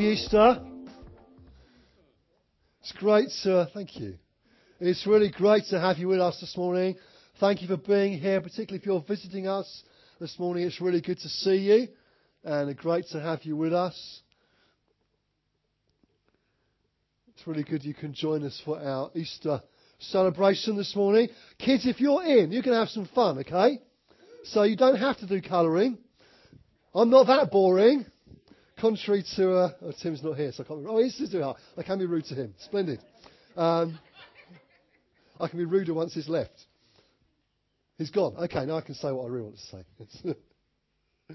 Happy Easter. It's great to, thank you. It's really great to have you with us this morning. Thank you for being here, particularly if you're visiting us this morning. It's really good to see you and great to have you with us. It's really good you can join us for our Easter celebration this morning. Kids, if you're in, you can have some fun, okay? So you don't have to do colouring. I'm not that boring. Contrary to, uh, oh, Tim's not here, so I can't. Oh, he's. I can be rude to him. Splendid. Um, I can be ruder once he's left. He's gone. Okay, now I can say what I really want to say.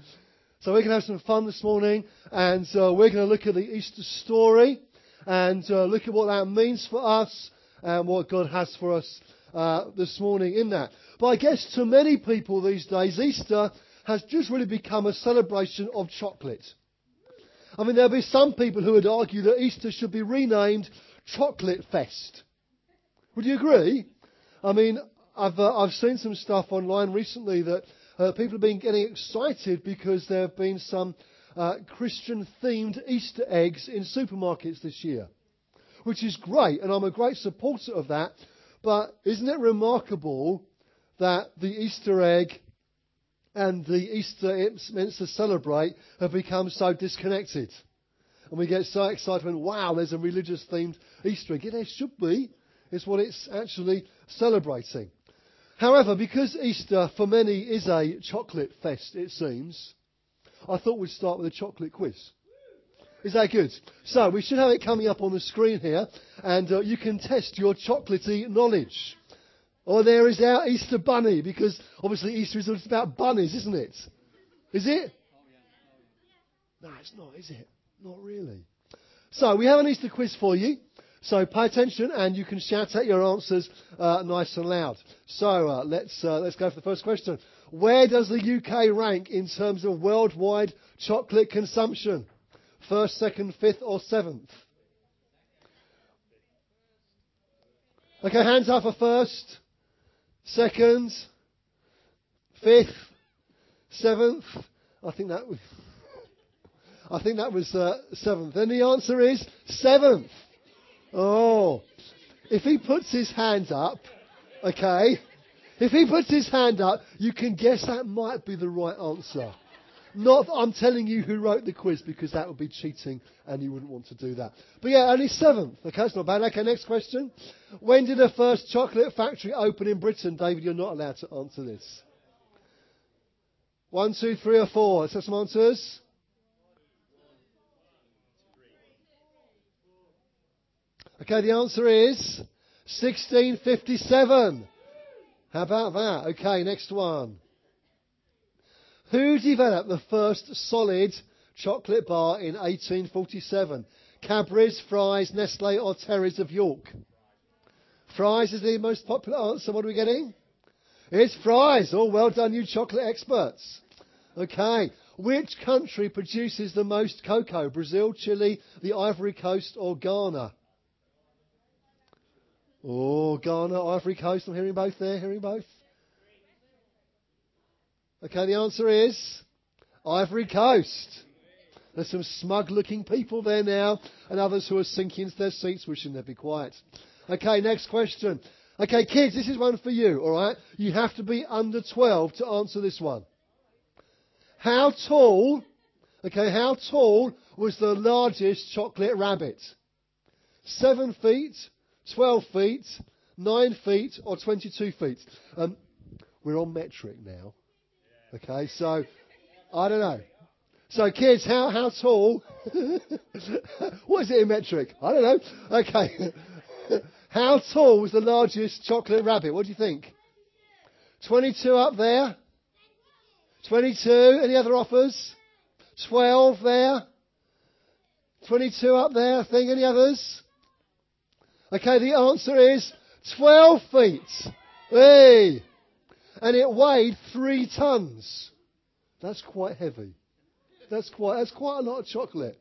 so we're going to have some fun this morning, and uh, we're going to look at the Easter story and uh, look at what that means for us and what God has for us uh, this morning in that. But I guess to many people these days, Easter has just really become a celebration of chocolate. I mean, there'll be some people who would argue that Easter should be renamed Chocolate Fest. Would you agree? I mean, I've, uh, I've seen some stuff online recently that uh, people have been getting excited because there have been some uh, Christian themed Easter eggs in supermarkets this year, which is great, and I'm a great supporter of that. But isn't it remarkable that the Easter egg and the Easter to celebrate have become so disconnected? And we get so excited when, wow, there's a religious themed Easter egg. Yeah, there should be. It's what it's actually celebrating. However, because Easter for many is a chocolate fest, it seems, I thought we'd start with a chocolate quiz. Is that good? So we should have it coming up on the screen here, and uh, you can test your chocolatey knowledge. Or oh, there is our Easter bunny, because obviously Easter is about bunnies, isn't it? Is it? No, it's not, is it? Not really. So we have an Easter quiz for you. So pay attention and you can shout out your answers uh, nice and loud. So uh, let's, uh, let's go for the first question. Where does the UK rank in terms of worldwide chocolate consumption? First, second, fifth, or seventh? Okay, hands up for first, second, fifth, seventh. I think that was, I think that was uh, seventh. And the answer is seventh. Oh, if he puts his hands up, okay, if he puts his hand up, you can guess that might be the right answer. Not, I'm telling you who wrote the quiz because that would be cheating and you wouldn't want to do that. But yeah, only seventh. Okay, that's not bad. Okay, next question. When did the first chocolate factory open in Britain? David, you're not allowed to answer this. One, two, three, or four. Let's some answers. Okay, the answer is 1657. How about that? Okay, next one. Who developed the first solid chocolate bar in 1847? Cadbury's, Fry's, Nestle, or Terry's of York? Fry's is the most popular answer. What are we getting? It's Fry's. Oh, well done, you chocolate experts. Okay. Which country produces the most cocoa? Brazil, Chile, the Ivory Coast, or Ghana? Oh, Ghana, Ivory Coast. I'm hearing both there. Hearing both. Okay, the answer is Ivory Coast. There's some smug looking people there now, and others who are sinking into their seats wishing they'd be quiet. Okay, next question. Okay, kids, this is one for you, alright? You have to be under 12 to answer this one. How tall, okay, how tall was the largest chocolate rabbit? Seven feet, 12 feet, 9 feet, or 22 feet. Um, we're on metric now. Okay, so I don't know. So kids, how, how tall? what is it in metric? I don't know. Okay. how tall was the largest chocolate rabbit? What do you think? 22 up there. 22. Any other offers? 12 there. 22 up there. I think. Any others? Okay, the answer is 12 feet. Hey! And it weighed three tons. That's quite heavy. That's quite, that's quite a lot of chocolate.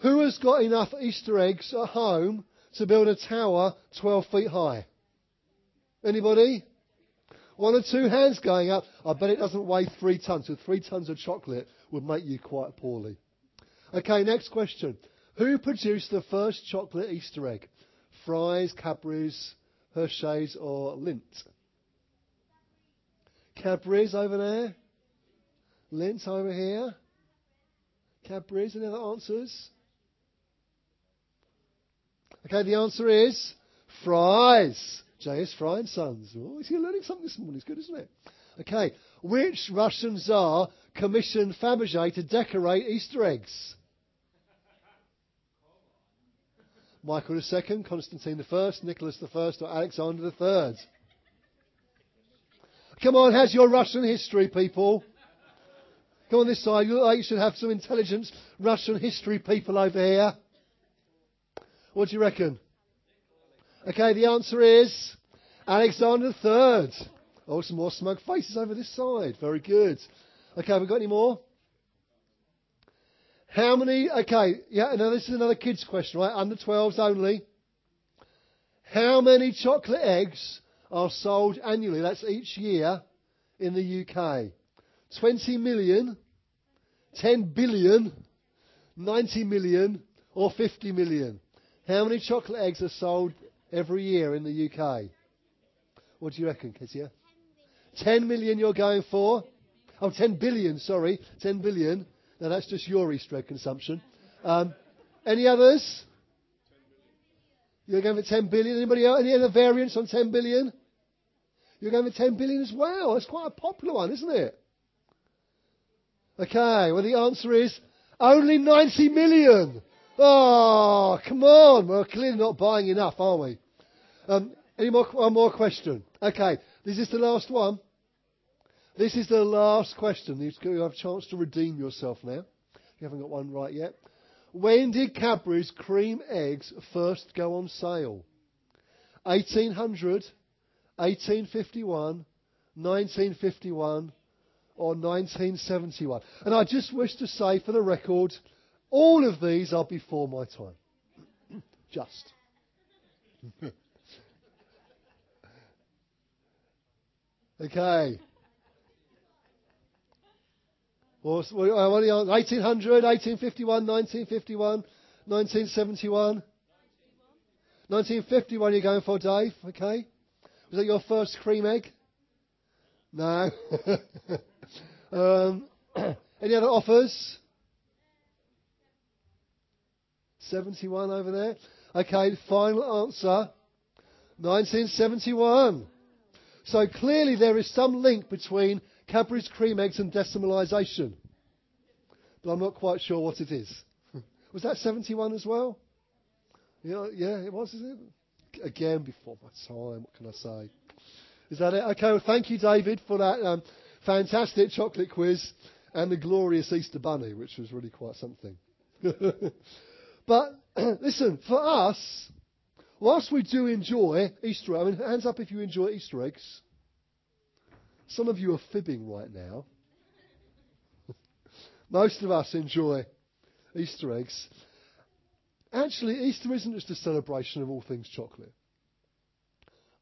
Who has got enough Easter eggs at home to build a tower 12 feet high? Anybody? One or two hands going up. I bet it doesn't weigh three tons. So three tons of chocolate would make you quite poorly. Okay, next question. Who produced the first chocolate Easter egg? Fry's, Cadbury's, Hershey's, or Lindt? Cadbury's over there. Lindt over here. Cadbury's. Any other answers? Okay, the answer is Fry's. J.S. Fry and Sons. Oh, you're learning something this morning. It's good, isn't it? Okay. Which Russian Tsar commissioned Fabergé to decorate Easter eggs? Michael II, Constantine I, Nicholas I, or Alexander III? Come on, how's your Russian history, people? Come on this side. You look like you should have some intelligent Russian history people over here. What do you reckon? Okay, the answer is Alexander III. Oh, some more smug faces over this side. Very good. Okay, have we got any more? How many? Okay, yeah, now this is another kids question, right? Under 12s only. How many chocolate eggs are sold annually? That's each year in the UK. 20 million, 10 billion, 90 million, or 50 million? How many chocolate eggs are sold every year in the UK? What do you reckon, Kezia? 10 million you're going for? Oh, 10 billion, sorry. 10 billion. Now that's just your Easter egg consumption. Um, any others? You're going for 10 billion. Anybody else? Any other variants on 10 billion? You're going for 10 billion as well. That's quite a popular one, isn't it? Okay, well the answer is only 90 million. Oh, come on. We're clearly not buying enough, are we? Um, any more, one more question? Okay, this is the last one. This is the last question. You have a chance to redeem yourself now. You haven't got one right yet. When did Cadbury's cream eggs first go on sale? 1800, 1851, 1951, or 1971? And I just wish to say for the record, all of these are before my time. just. Okay. On? 1800, 1851, 1951, 1971? 1951 you're going for, Dave? Okay. Was that your first cream egg? No. um, any other offers? 71 over there. Okay, final answer. 1971. So clearly there is some link between Cadbury's cream eggs and decimalisation. But I'm not quite sure what it is. was that 71 as well? Yeah, yeah, it was, is it? Again, before my time, what can I say? Is that it? Okay, well, thank you, David, for that um, fantastic chocolate quiz and the glorious Easter bunny, which was really quite something. but listen, for us, whilst we do enjoy Easter, I mean, hands up if you enjoy Easter eggs. Some of you are fibbing right now. Most of us enjoy Easter eggs. Actually, Easter isn't just a celebration of all things chocolate.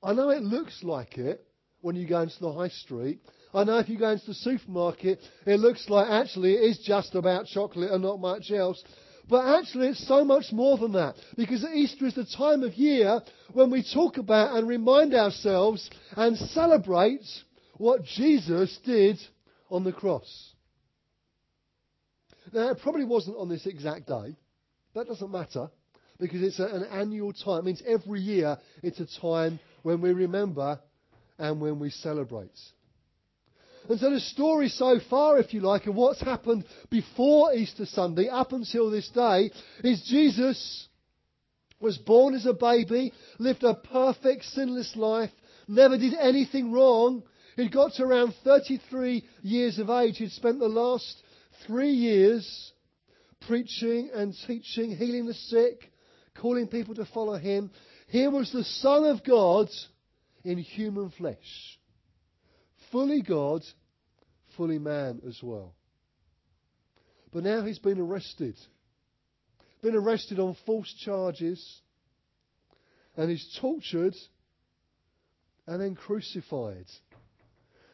I know it looks like it when you go into the high street. I know if you go into the supermarket, it looks like actually it is just about chocolate and not much else. But actually, it's so much more than that. Because Easter is the time of year when we talk about and remind ourselves and celebrate what Jesus did on the cross. Now, it probably wasn't on this exact day. That doesn't matter. Because it's an annual time. It means every year it's a time when we remember and when we celebrate. And so the story so far, if you like, of what's happened before Easter Sunday up until this day is Jesus was born as a baby, lived a perfect, sinless life, never did anything wrong. He'd got to around 33 years of age. He'd spent the last three years preaching and teaching, healing the sick, calling people to follow him. Here was the Son of God in human flesh fully God, fully man as well. But now he's been arrested. Been arrested on false charges. And he's tortured and then crucified.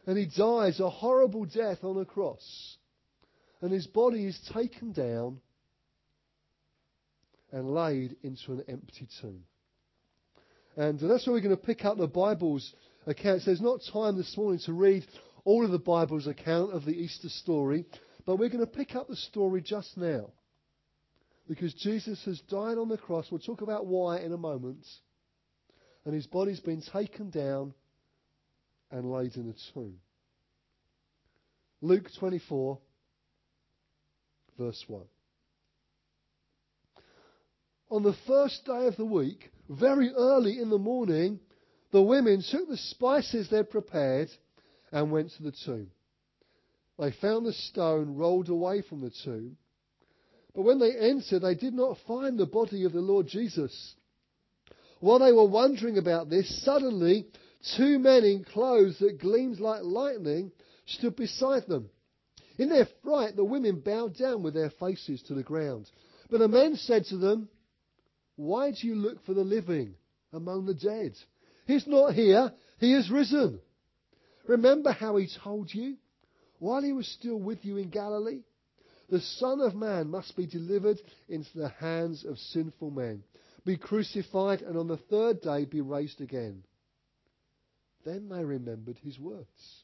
And he dies a horrible death on a cross. And his body is taken down and laid into an empty tomb. And that's where we're going to pick up the Bible's accounts. There's not time this morning to read all of the Bible's account of the Easter story, but we're going to pick up the story just now. Because Jesus has died on the cross. We'll talk about why in a moment. And his body's been taken down and laid in a tomb. Luke 24, verse 1. On the first day of the week, very early in the morning, the women took the spices they'd prepared and went to the tomb. They found the stone rolled away from the tomb. But when they entered, they did not find the body of the Lord Jesus. While they were wondering about this, suddenly two men in clothes that gleamed like lightning stood beside them. In their fright, the women bowed down with their faces to the ground. But the men said to them, Why do you look for the living among the dead? He's not here, he has risen. Remember how he told you while he was still with you in Galilee? The Son of Man must be delivered into the hands of sinful men, be crucified, and on the third day be raised again. Then they remembered his words.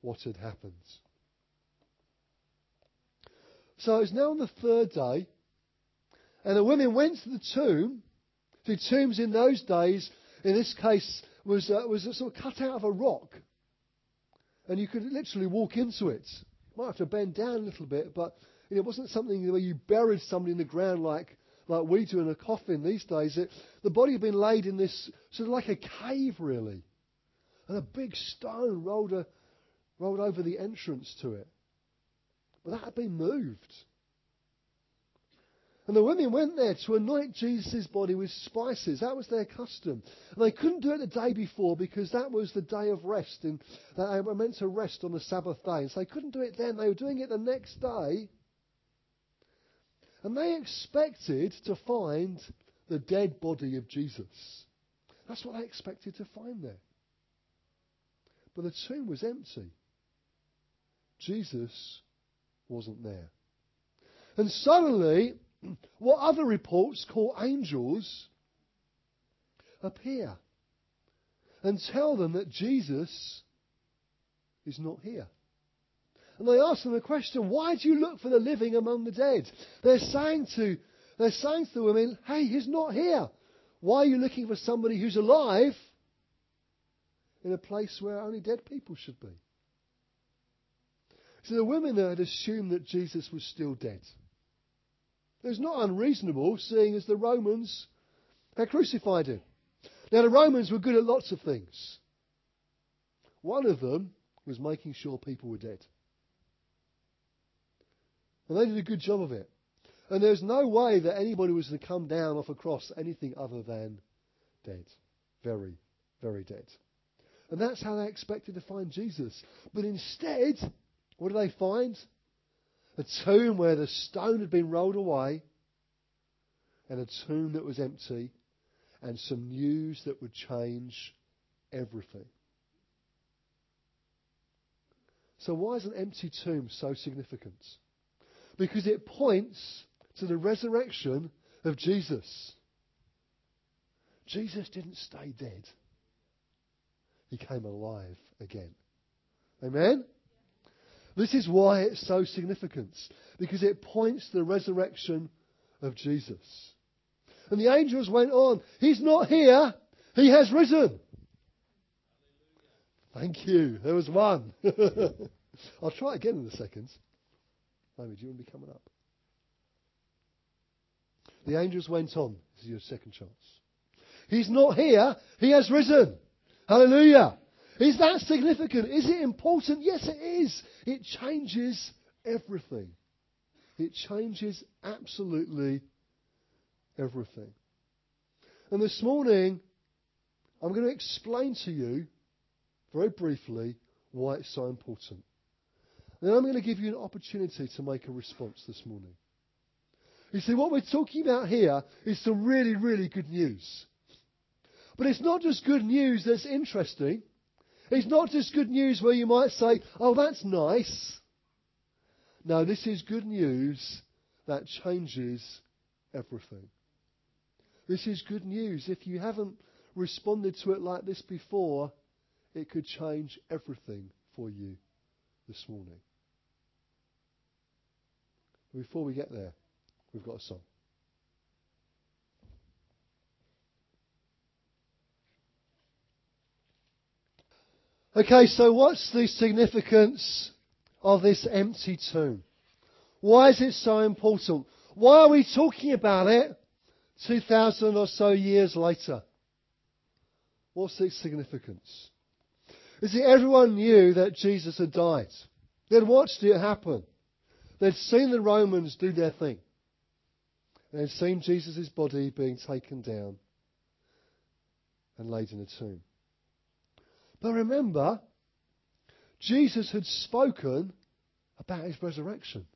what had happened. So it was now on the third day, and the women went to the tomb. The tombs in those days, in this case, was uh, was sort of cut out of a rock, and you could literally walk into it. You might have to bend down a little bit, but it wasn't something where you buried somebody in the ground like like we do in a coffin these days. It, the body had been laid in this sort of like a cave, really, and a big stone rolled a, rolled over the entrance to it. But that had been moved. And the women went there to anoint Jesus' body with spices. That was their custom. And they couldn't do it the day before because that was the day of rest. And they were meant to rest on the Sabbath day. And so they couldn't do it then. They were doing it the next day. And they expected to find the dead body of Jesus. That's what they expected to find there. But the tomb was empty. Jesus wasn't there. And suddenly, what other reports call angels appear and tell them that Jesus is not here. And they ask them a question, why do you look for the living among the dead? They're saying to, they're saying to the women, hey, he's not here. Why are you looking for somebody who's alive in a place where only dead people should be? So the women had assumed that Jesus was still dead. It's not unreasonable, seeing as the Romans had crucified him. Now, the Romans were good at lots of things. One of them was making sure people were dead. And they did a good job of it. And there's no way that anybody was to come down off a cross anything other than dead. Very, very dead. And that's how they expected to find Jesus. But instead, what do they find? A tomb where the stone had been rolled away, and a tomb that was empty, and some news that would change everything. So, why is an empty tomb so significant? Because it points to the resurrection of Jesus. Jesus didn't stay dead, he came alive again. Amen? This is why it's so significant, because it points to the resurrection of Jesus. And the angels went on, He's not here, He has risen. Thank you. There was one. I'll try again in a second. Amy, do you want to be coming up? The angels went on. This is your second chance. He's not here. He has risen. Hallelujah. Is that significant? Is it important? Yes, it is. It changes everything. It changes absolutely everything. And this morning, I'm going to explain to you very briefly why it's so important. Then I'm going to give you an opportunity to make a response this morning. You see, what we're talking about here is some really, really good news. But it's not just good news that's interesting. It's not just good news where you might say, oh, that's nice. No, this is good news that changes everything. This is good news. If you haven't responded to it like this before, it could change everything for you this morning. Before we get there, we've got a song. Okay, so what's the significance of this empty tomb? Why is it so important? Why are we talking about it 2,000 or so years later? What's its significance? You see, everyone knew that Jesus had died. They'd watched it happen. They'd seen the Romans do their thing. They'd seen Jesus' body being taken down and laid in a tomb. But remember, Jesus had spoken about his resurrection.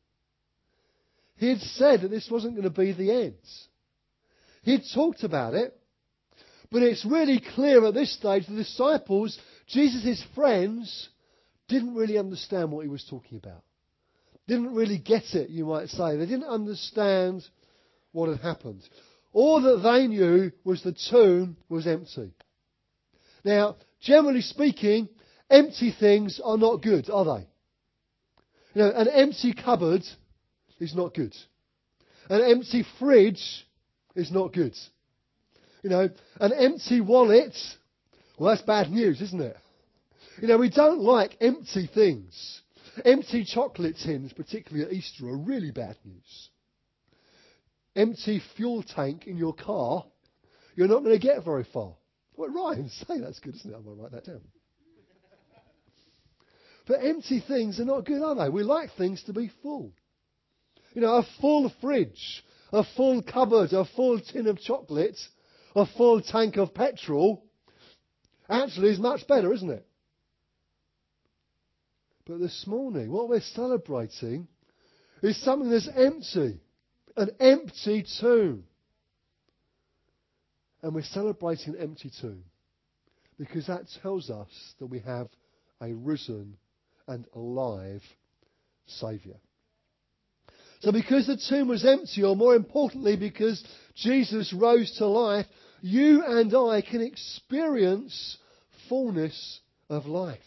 He had said that this wasn't going to be the end. He had talked about it, but it's really clear at this stage the disciples, Jesus' friends, didn't really understand what he was talking about. Didn't really get it, you might say. They didn't understand what had happened. All that they knew was the tomb was empty. Now, generally speaking, empty things are not good, are they? You know, an empty cupboard is not good. An empty fridge is not good. You know, an empty wallet, well, that's bad news, isn't it? You know, we don't like empty things. Empty chocolate tins, particularly at Easter, are really bad news. Empty fuel tank in your car, you're not going to get very far. Well, rhymes? say that's good, isn't it? I'm going to write that down. But empty things are not good, are they? We like things to be full. You know, a full fridge, a full cupboard, a full tin of chocolate, a full tank of petrol actually is much better, isn't it? But this morning, what we're celebrating is something that's empty an empty tomb. And we're celebrating an empty tomb because that tells us that we have a risen and alive Saviour. So, because the tomb was empty, or more importantly, because Jesus rose to life, you and I can experience fullness of life.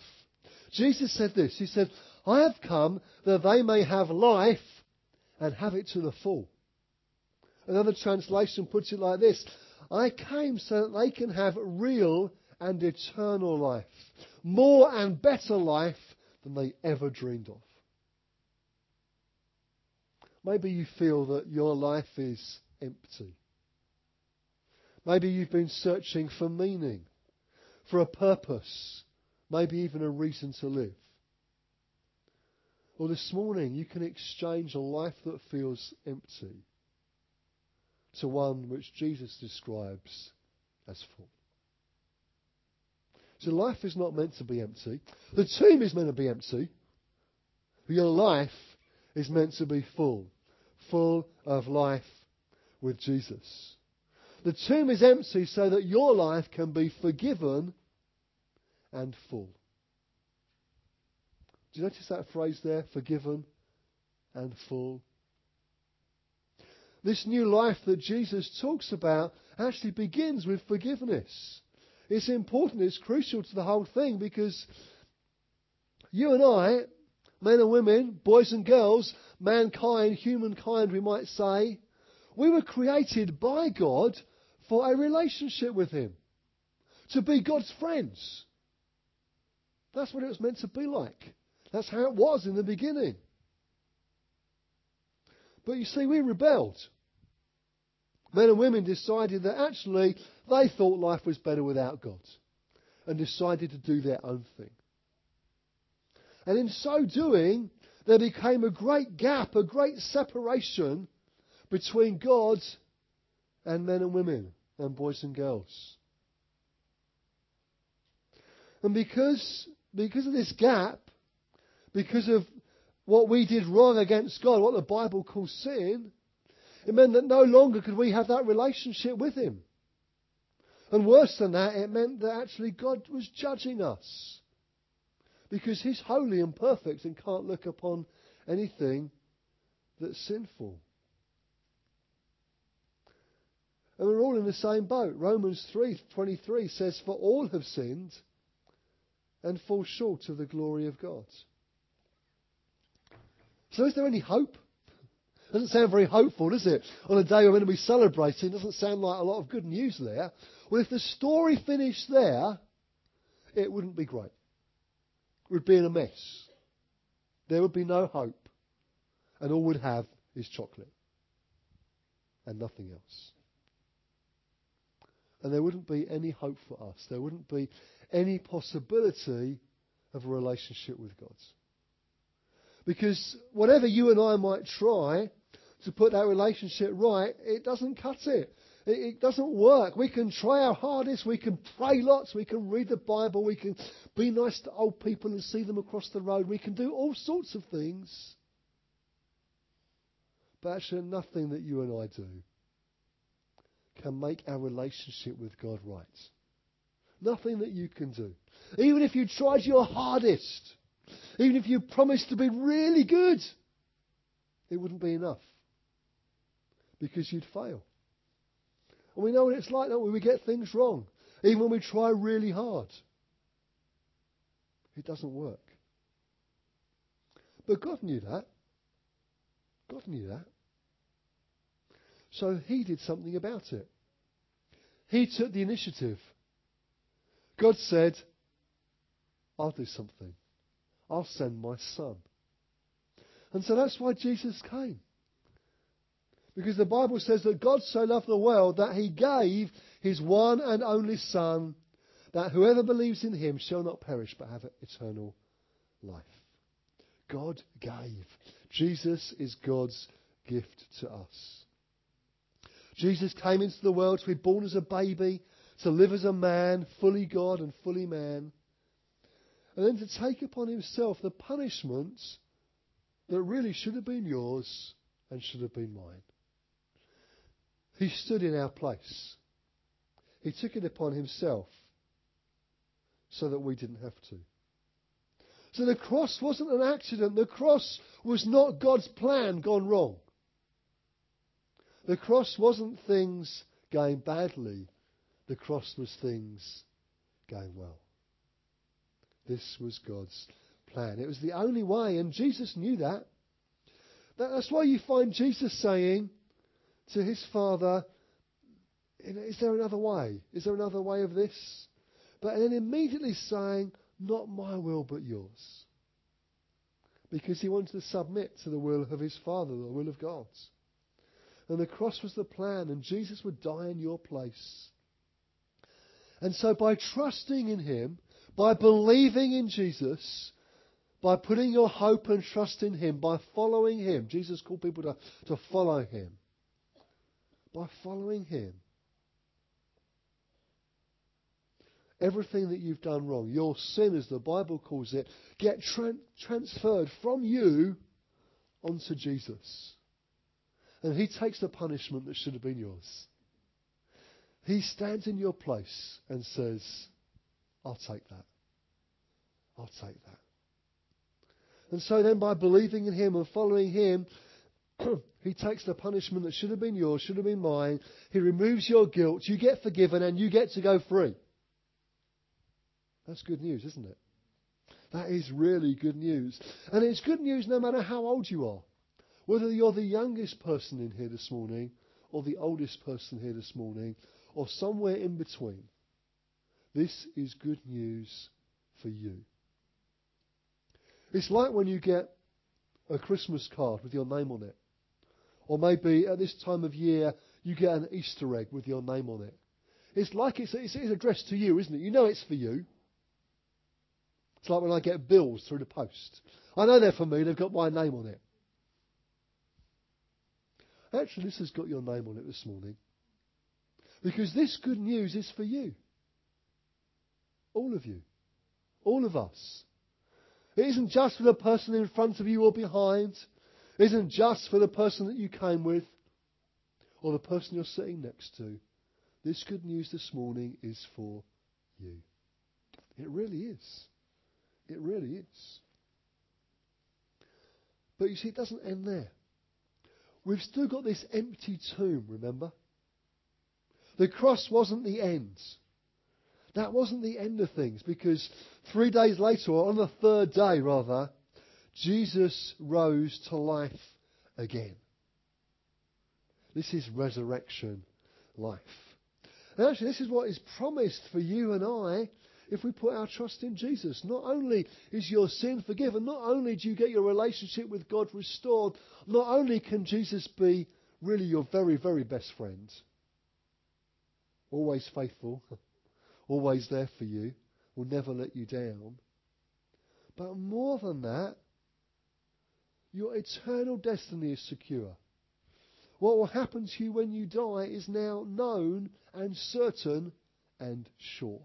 Jesus said this He said, I have come that they may have life and have it to the full. Another translation puts it like this I came so that they can have real and eternal life, more and better life than they ever dreamed of. Maybe you feel that your life is empty. Maybe you've been searching for meaning, for a purpose, maybe even a reason to live. Well, this morning you can exchange a life that feels empty to one which Jesus describes as full. So life is not meant to be empty. The tomb is meant to be empty. Your life is meant to be full full of life with Jesus. The tomb is empty so that your life can be forgiven and full. Do you notice that phrase there? Forgiven and full. This new life that Jesus talks about actually begins with forgiveness. It's important, it's crucial to the whole thing because you and I men and women, boys and girls, mankind, humankind, we might say, we were created by God for a relationship with Him, to be God's friends. That's what it was meant to be like. That's how it was in the beginning. But you see, we rebelled. Men and women decided that actually they thought life was better without God and decided to do their own thing. And in so doing, there became a great gap, a great separation between God and men and women and boys and girls. And because, because of this gap, because of what we did wrong against God, what the Bible calls sin, it meant that no longer could we have that relationship with Him. And worse than that, it meant that actually God was judging us. Because He's holy and perfect and can't look upon anything that's sinful. And we're all in the same boat. Romans 3:23 says for all have sinned and fall short of the glory of God. So is there any hope? Doesn't sound very hopeful, does it? On a day we're going to be celebrating, doesn't sound like a lot of good news there. Well, if the story finished there, it wouldn't be great. We'd be in a mess. There would be no hope. And all we'd have is chocolate. And nothing else. And there wouldn't be any hope for us. There wouldn't be any possibility of a relationship with God. Because whatever you and I might try to put that relationship right, it doesn't cut it. It, it doesn't work. We can try our hardest. We can pray lots. We can read the Bible. We can be nice to old people and see them across the road. We can do all sorts of things. But actually, nothing that you and I do can make our relationship with God right. Nothing that you can do. Even if you tried your hardest, even if you promised to be really good, it wouldn't be enough because you'd fail. And we know what it's like, don't we? We get things wrong, even when we try really hard. It doesn't work. But God knew that. God knew that. So He did something about it. He took the initiative. God said, I'll do something. I'll send my son. And so that's why Jesus came. Because the Bible says that God so loved the world that he gave his one and only Son, that whoever believes in him shall not perish but have eternal life. God gave. Jesus is God's gift to us. Jesus came into the world to be born as a baby, to live as a man, fully God and fully man, and then to take upon himself the punishment that really should have been yours and should have been mine. He stood in our place. He took it upon himself so that we didn't have to. So the cross wasn't an accident. The cross was not God's plan gone wrong. The cross wasn't things going badly. The cross was things going well. This was God's plan. It was the only way, and Jesus knew that. That's why you find Jesus saying to his Father, Is there another way? Is there another way of this? But then immediately saying, Not my will, but yours. Because he wanted to submit to the will of his Father, the will of God. And the cross was the plan, and Jesus would die in your place. And so by trusting in him, by believing in Jesus, by putting your hope and trust in Him, by following Him. Jesus called people to, to follow Him. By following Him. Everything that you've done wrong, your sin, as the Bible calls it, get tra- transferred from you onto Jesus. And He takes the punishment that should have been yours. He stands in your place and says, I'll take that. I'll take that. And so then, by believing in Him and following Him, He takes the punishment that should have been yours, should have been mine. He removes your guilt. You get forgiven and you get to go free. That's good news, isn't it? That is really good news. And it's good news no matter how old you are. Whether you're the youngest person in here this morning, or the oldest person here this morning, or somewhere in between. This is good news for you. It's like when you get a Christmas card with your name on it. Or maybe at this time of year, you get an Easter egg with your name on it. It's like it's, it's, it's addressed to you, isn't it? You know it's for you. It's like when I get bills through the post. I know they're for me, they've got my name on it. Actually, this has got your name on it this morning. Because this good news is for you. All of you. All of us. It isn't just for the person in front of you or behind. Isn't just for the person that you came with or the person you're sitting next to. This good news this morning is for you. It really is. It really is. But you see, it doesn't end there. We've still got this empty tomb, remember? The cross wasn't the end. That wasn't the end of things because three days later, or on the third day rather, Jesus rose to life again. This is resurrection life. And actually, this is what is promised for you and I if we put our trust in Jesus. Not only is your sin forgiven, not only do you get your relationship with God restored, not only can Jesus be really your very, very best friend, always faithful, always there for you, will never let you down. But more than that, your eternal destiny is secure. What will happen to you when you die is now known and certain and sure.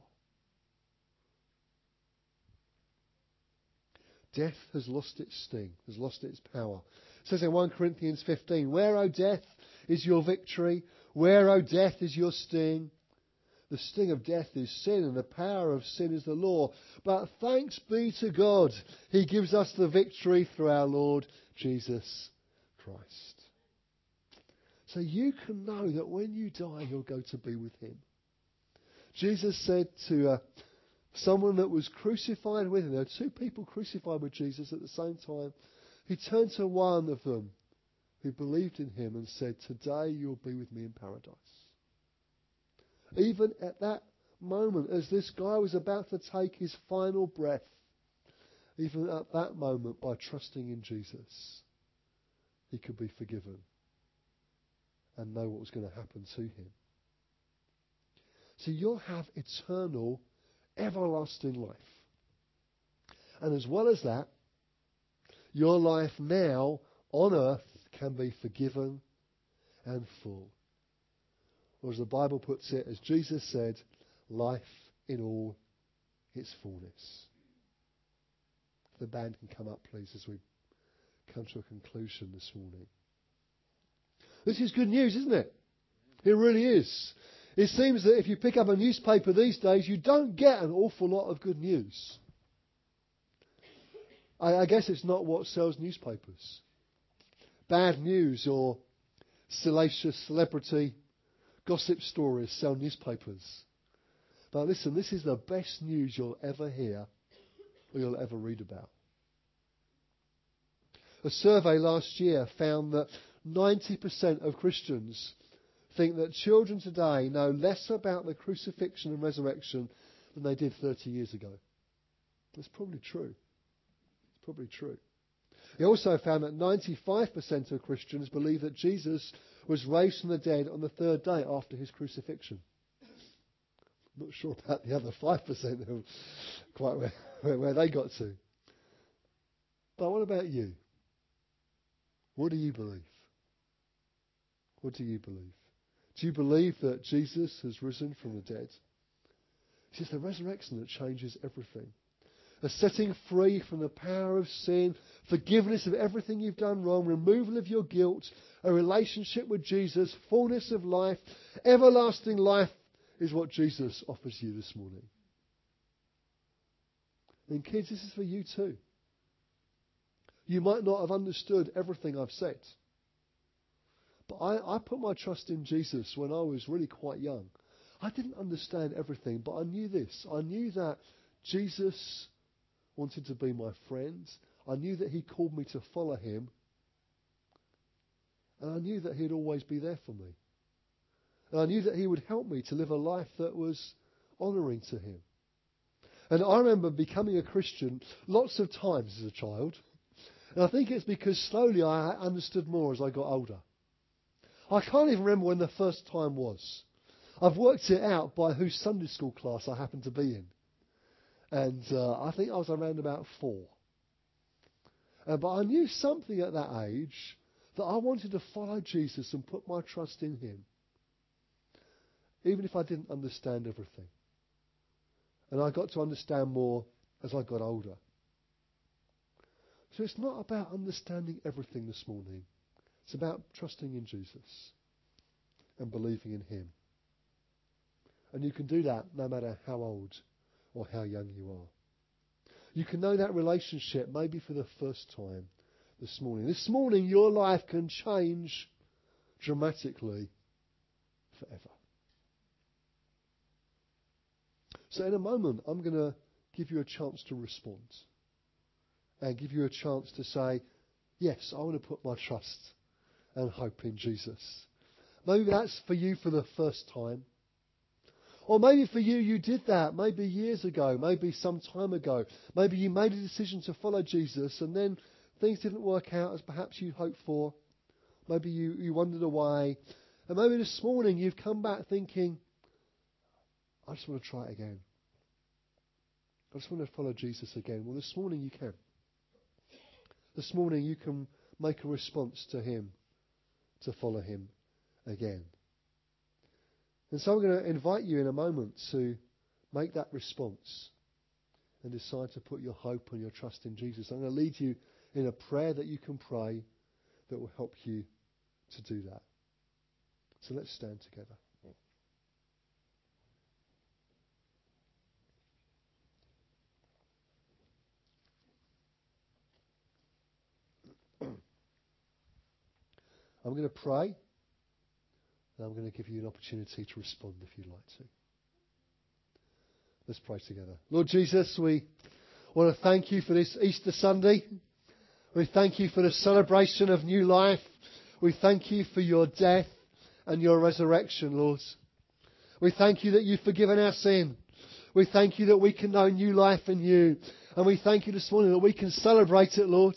Death has lost its sting, has lost its power. It says in 1 Corinthians 15, Where, O death, is your victory? Where, O death, is your sting? The sting of death is sin, and the power of sin is the law. But thanks be to God, He gives us the victory through our Lord Jesus Christ. So you can know that when you die, you'll go to be with Him. Jesus said to uh, someone that was crucified with him. There were two people crucified with Jesus at the same time. He turned to one of them who believed in him and said, Today you'll be with me in paradise. Even at that moment, as this guy was about to take his final breath, even at that moment, by trusting in Jesus, he could be forgiven and know what was going to happen to him. So you'll have eternal everlasting life. And as well as that, your life now on earth can be forgiven and full. Or as the Bible puts it, as Jesus said, life in all its fullness. The band can come up, please, as we come to a conclusion this morning. This is good news, isn't it? It really is. It seems that if you pick up a newspaper these days, you don't get an awful lot of good news. I, I guess it's not what sells newspapers. Bad news or salacious celebrity gossip stories sell newspapers. But listen, this is the best news you'll ever hear or you'll ever read about. A survey last year found that 90% of Christians think that children today know less about the crucifixion and resurrection than they did 30 years ago. That's probably true. It's probably true. He also found that 95% of Christians believe that Jesus was raised from the dead on the third day after his crucifixion. I'm not sure about the other 5% who quite where, where, they got to. But what about you? What do you believe? What do you believe? Do you believe that Jesus has risen from the dead? It's the resurrection that changes everything. A setting free from the power of sin, forgiveness of everything you've done wrong, removal of your guilt, a relationship with Jesus, fullness of life, everlasting life is what Jesus offers you this morning. And kids, this is for you too. You might not have understood everything I've said. But I, I put my trust in Jesus when I was really quite young. I didn't understand everything, but I knew this. I knew that Jesus wanted to be my friend. I knew that he called me to follow him. And I knew that he'd always be there for me. And I knew that he would help me to live a life that was honouring to him. And I remember becoming a Christian lots of times as a child. And I think it's because slowly I understood more as I got older. I can't even remember when the first time was. I've worked it out by whose Sunday school class I happened to be in. And uh, I think I was around about four. Uh, but I knew something at that age that I wanted to follow Jesus and put my trust in Him, even if I didn't understand everything. And I got to understand more as I got older. So it's not about understanding everything this morning. It's about trusting in Jesus and believing in Him. And you can do that no matter how old or how young you are. You can know that relationship maybe for the first time this morning. This morning, your life can change dramatically forever. So, in a moment, I'm going to give you a chance to respond and give you a chance to say, Yes, I want to put my trust and hope in Jesus. Maybe that's for you for the first time. Or maybe for you, you did that maybe years ago, maybe some time ago. Maybe you made a decision to follow Jesus and then things didn't work out as perhaps you hoped for. Maybe you, you wandered away. And maybe this morning you've come back thinking, I just want to try it again. I just want to follow Jesus again. Well, this morning you can. This morning you can make a response to Him to follow Him again. And so I'm going to invite you in a moment to make that response and decide to put your hope and your trust in Jesus. I'm going to lead you in a prayer that you can pray that will help you to do that. So let's stand together. I'm going to pray. And I'm going to give you an opportunity to respond if you'd like to. Let's pray together. Lord Jesus, we want to thank you for this Easter Sunday. We thank you for the celebration of new life. We thank you for your death and your resurrection, Lord. We thank you that you've forgiven our sin. We thank you that we can know new life in you. And we thank you this morning that we can celebrate it, Lord.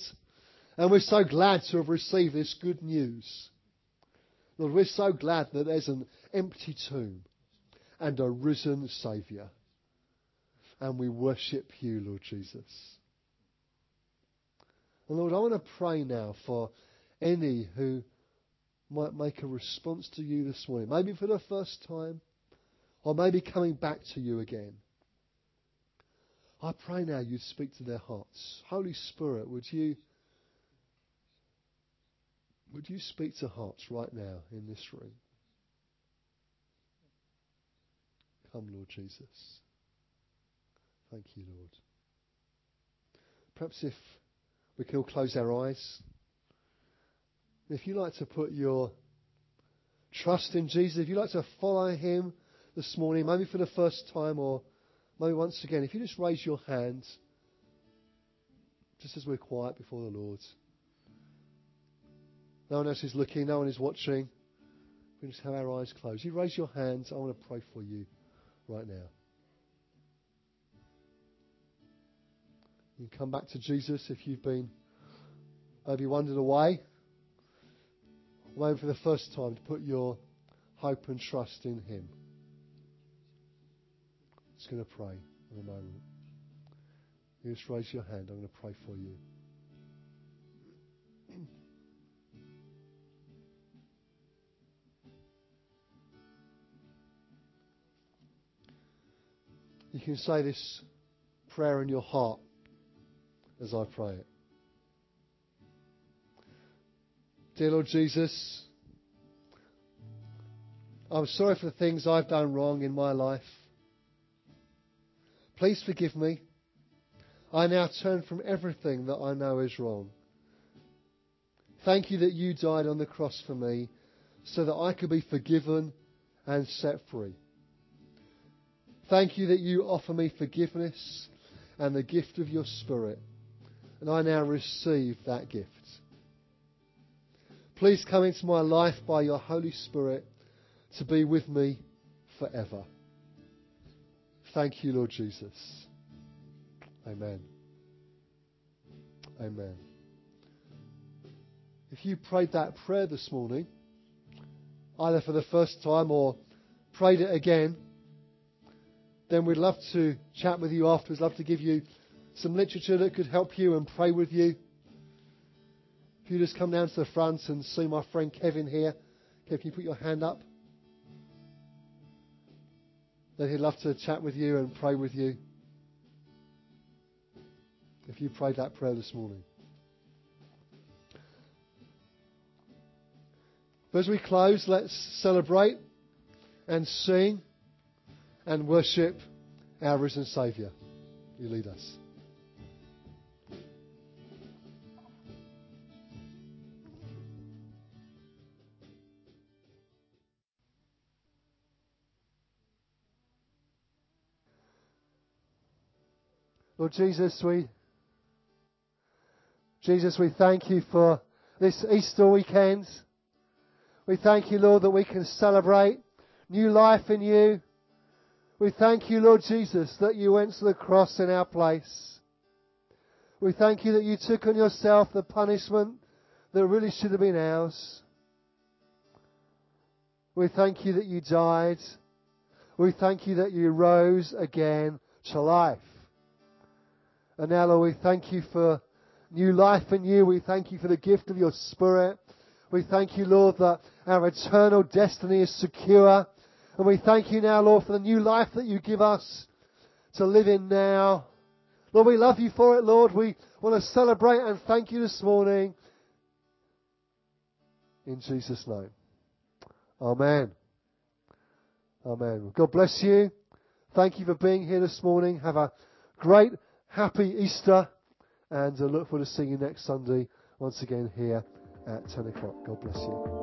And we're so glad to have received this good news. Lord, we're so glad that there's an empty tomb and a risen Saviour. And we worship you, Lord Jesus. And Lord, I want to pray now for any who might make a response to you this morning, maybe for the first time, or maybe coming back to you again. I pray now you'd speak to their hearts. Holy Spirit, would you would you speak to hearts right now in this room? Come, Lord Jesus. Thank you, Lord. Perhaps if we can all close our eyes. If you like to put your trust in Jesus, if you like to follow Him this morning, maybe for the first time or maybe once again, if you just raise your hand, just as we're quiet before the Lord. No one else is looking, no one is watching. We just have our eyes closed. You raise your hands. I want to pray for you right now. You can come back to Jesus if you've been maybe wandered away. Maybe for the first time to put your hope and trust in Him. Just going to pray in a moment. You just raise your hand. I'm going to pray for you. You can say this prayer in your heart as I pray it. Dear Lord Jesus, I'm sorry for the things I've done wrong in my life. Please forgive me. I now turn from everything that I know is wrong. Thank you that you died on the cross for me so that I could be forgiven and set free. Thank you that you offer me forgiveness and the gift of your Spirit. And I now receive that gift. Please come into my life by your Holy Spirit to be with me forever. Thank you, Lord Jesus. Amen. Amen. If you prayed that prayer this morning, either for the first time or prayed it again, then we'd love to chat with you afterwards, love to give you some literature that could help you and pray with you. If you just come down to the front and see my friend Kevin here, Kevin, can you put your hand up? Then he'd love to chat with you and pray with you. If you prayed that prayer this morning. But as we close, let's celebrate and sing and worship our risen Saviour. You lead us. Lord Jesus, we Jesus, we thank you for this Easter weekend. We thank you, Lord, that we can celebrate new life in you. We thank you, Lord Jesus, that you went to the cross in our place. We thank you that you took on yourself the punishment that really should have been ours. We thank you that you died. We thank you that you rose again to life. And now, Lord, we thank you for new life in you. We thank you for the gift of your Spirit. We thank you, Lord, that our eternal destiny is secure. And we thank you now, Lord, for the new life that you give us to live in now. Lord, we love you for it, Lord. We want to celebrate and thank you this morning. In Jesus' name. Amen. Amen. God bless you. Thank you for being here this morning. Have a great, happy Easter. And I look forward to seeing you next Sunday once again here at 10 o'clock. God bless you.